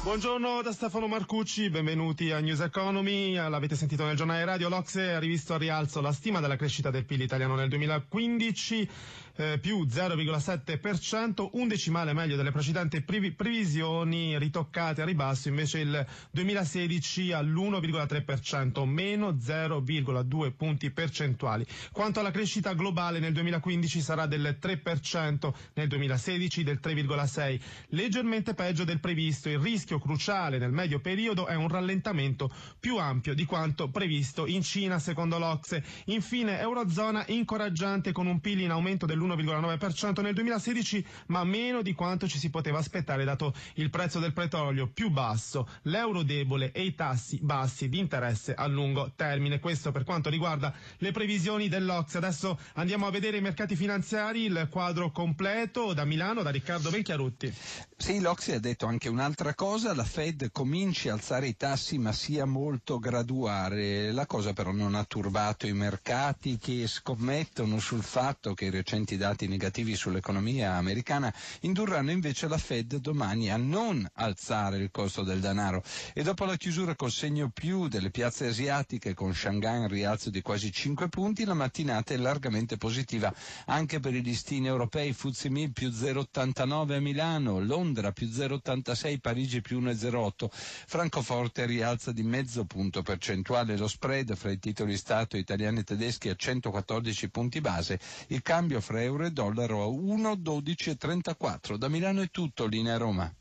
Buongiorno da Stefano Marcucci, benvenuti a News Economy. L'avete sentito nel giornale radio, l'Ocse ha rivisto a rialzo la stima della crescita del PIL italiano nel 2015 eh, più 0,7%, un decimale meglio delle precedenti previsioni ritoccate a ribasso, invece il 2016 all'1,3%, meno 0,2 punti percentuali. Quanto alla crescita globale nel 2015 sarà del 3%, nel 2016 del 3,6%, leggermente peggio del previsto. Il rischio cruciale nel medio periodo è un rallentamento più ampio di quanto previsto in Cina, secondo l'Ocse. Infine, Eurozona incoraggiante con un PIL in aumento dell'1 1,9% nel 2016, ma meno di quanto ci si poteva aspettare dato il prezzo del petrolio più basso, l'euro debole e i tassi bassi di interesse a lungo termine. Questo per quanto riguarda le previsioni dell'Ox. Adesso andiamo a vedere i mercati finanziari, il quadro completo da Milano, da Riccardo Benchiarutti. Sì, l'Ox ha detto anche un'altra cosa, la Fed cominci a alzare i tassi ma sia molto graduale. La cosa però non ha turbato i mercati che scommettono sul fatto che i recenti dati negativi sull'economia americana indurranno invece la Fed domani a non alzare il costo del denaro. E dopo la chiusura col segno più delle piazze asiatiche con Shanghai in rialzo di quasi 5 punti la mattinata è largamente positiva anche per i listini europei. Fuzimil più 0,89 a Milano, Londra più 0,86, Parigi più 1,08, Francoforte rialza di mezzo punto percentuale lo spread fra i titoli Stato italiani e tedeschi a 114 punti base, il cambio fra euro e dollaro a 1,1234. Da Milano è tutto, linea Roma.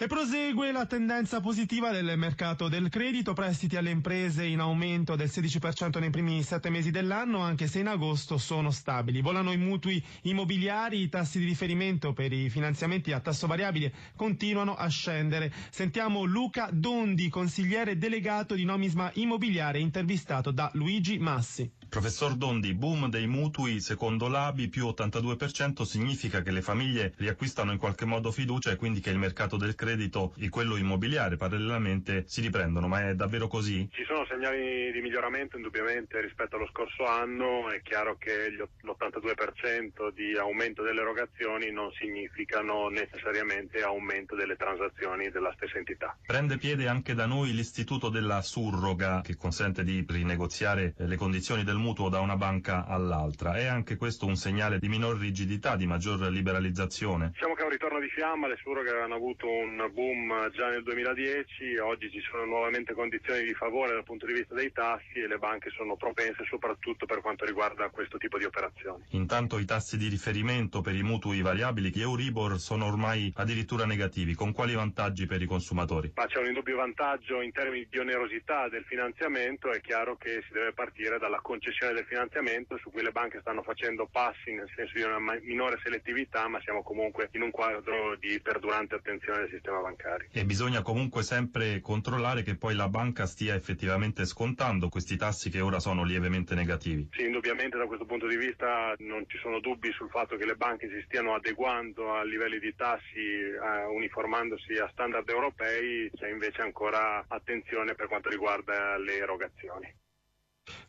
E prosegue la tendenza positiva del mercato del credito, prestiti alle imprese in aumento del 16% nei primi sette mesi dell'anno, anche se in agosto sono stabili. Volano i mutui immobiliari, i tassi di riferimento per i finanziamenti a tasso variabile continuano a scendere. Sentiamo Luca Dondi, consigliere delegato di Nomisma Immobiliare, intervistato da Luigi Massi. Professor Dondi, boom dei mutui secondo l'ABI più 82% significa che le famiglie riacquistano in qualche modo fiducia e quindi che il mercato del credito e quello immobiliare parallelamente si riprendono, ma è davvero così? Ci sono segnali di miglioramento indubbiamente rispetto allo scorso anno, è chiaro che l'82% di aumento delle erogazioni non significano necessariamente aumento delle transazioni della stessa entità. Prende piede anche da noi l'istituto della surroga che consente di rinegoziare le condizioni del mutuo da una banca all'altra. È anche questo un segnale di minor rigidità, di maggior liberalizzazione? Diciamo che è un ritorno di fiamma, le surroghe avevano avuto un boom già nel 2010, oggi ci sono nuovamente condizioni di favore dal punto di vista dei tassi e le banche sono propense soprattutto per quanto riguarda questo tipo di operazioni. Intanto i tassi di riferimento per i mutui variabili che Euribor sono ormai addirittura negativi, con quali vantaggi per i consumatori? Ma c'è un indubbio vantaggio in termini di onerosità del finanziamento, è chiaro che si deve partire dalla concessione concessione del finanziamento su cui le banche stanno facendo passi nel senso di una minore selettività, ma siamo comunque in un quadro di perdurante attenzione del sistema bancario. E bisogna comunque sempre controllare che poi la banca stia effettivamente scontando questi tassi che ora sono lievemente negativi. Sì, indubbiamente da questo punto di vista non ci sono dubbi sul fatto che le banche si stiano adeguando a livelli di tassi eh, uniformandosi a standard europei, c'è invece ancora attenzione per quanto riguarda le erogazioni.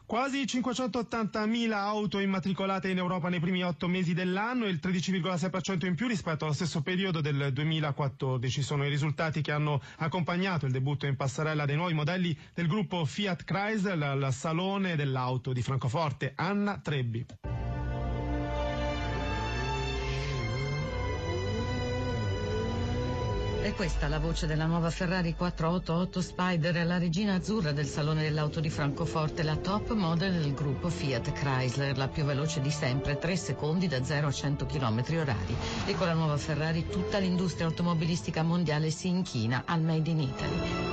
Quasi 580.000 auto immatricolate in Europa nei primi otto mesi dell'anno, il 13,6% in più rispetto allo stesso periodo del 2014. Sono i risultati che hanno accompagnato il debutto in passerella dei nuovi modelli del gruppo Fiat Chrysler al Salone dell'Auto di Francoforte. Anna Trebbi. Questa la voce della nuova Ferrari 488 Spider, la regina azzurra del Salone dell'Auto di Francoforte, la top model del gruppo Fiat Chrysler, la più veloce di sempre, 3 secondi da 0 a 100 km orari. E con la nuova Ferrari tutta l'industria automobilistica mondiale si inchina al Made in Italy.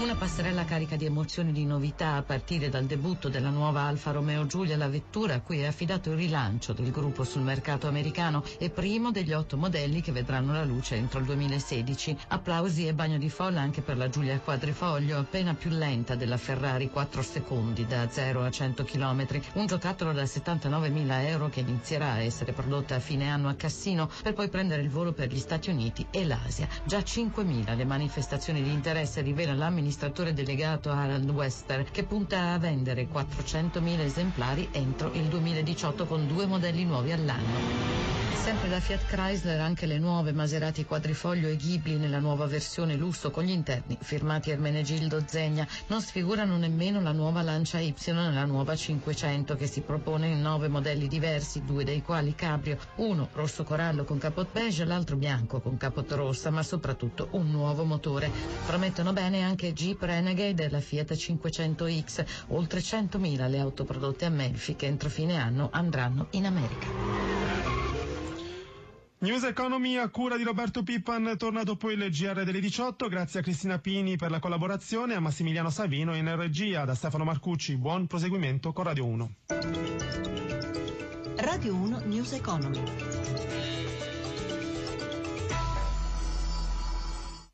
Una passerella carica di emozioni e di novità a partire dal debutto della nuova Alfa Romeo Giulia, la vettura a cui è affidato il rilancio del gruppo sul mercato americano e primo degli otto modelli che vedranno la luce entro il 2016. Applausi e bagno di folla anche per la Giulia Quadrifoglio, appena più lenta della Ferrari 4 secondi da 0 a 100 km, un giocattolo da 79.000 euro che inizierà a essere prodotta a fine anno a Cassino per poi prendere il volo per gli Stati Uniti e l'Asia. Già 5.000 le manifestazioni di interesse rivela l'amministratore delegato Harald Wester che punta a vendere 400.000 esemplari entro il 2018 con due modelli nuovi all'anno. Sempre da Fiat Chrysler anche le nuove Maserati Quadrifoglio e Ghibli nella nuova versione lusso con gli interni firmati Ermenegildo Zegna non sfigurano nemmeno la nuova Lancia Y e la nuova 500 che si propone in nove modelli diversi, due dei quali cabrio, uno rosso corallo con capot beige, l'altro bianco con capot rossa, ma soprattutto un nuovo motore. Promettono bene anche Jeep Renegade e la Fiat 500X, oltre 100.000 le auto prodotte a Melfi che entro fine anno andranno in America. News Economy a cura di Roberto Pippan torna dopo il GR delle 18. Grazie a Cristina Pini per la collaborazione, a Massimiliano Savino in regia, da Stefano Marcucci. Buon proseguimento con Radio 1. Radio 1 News Economy.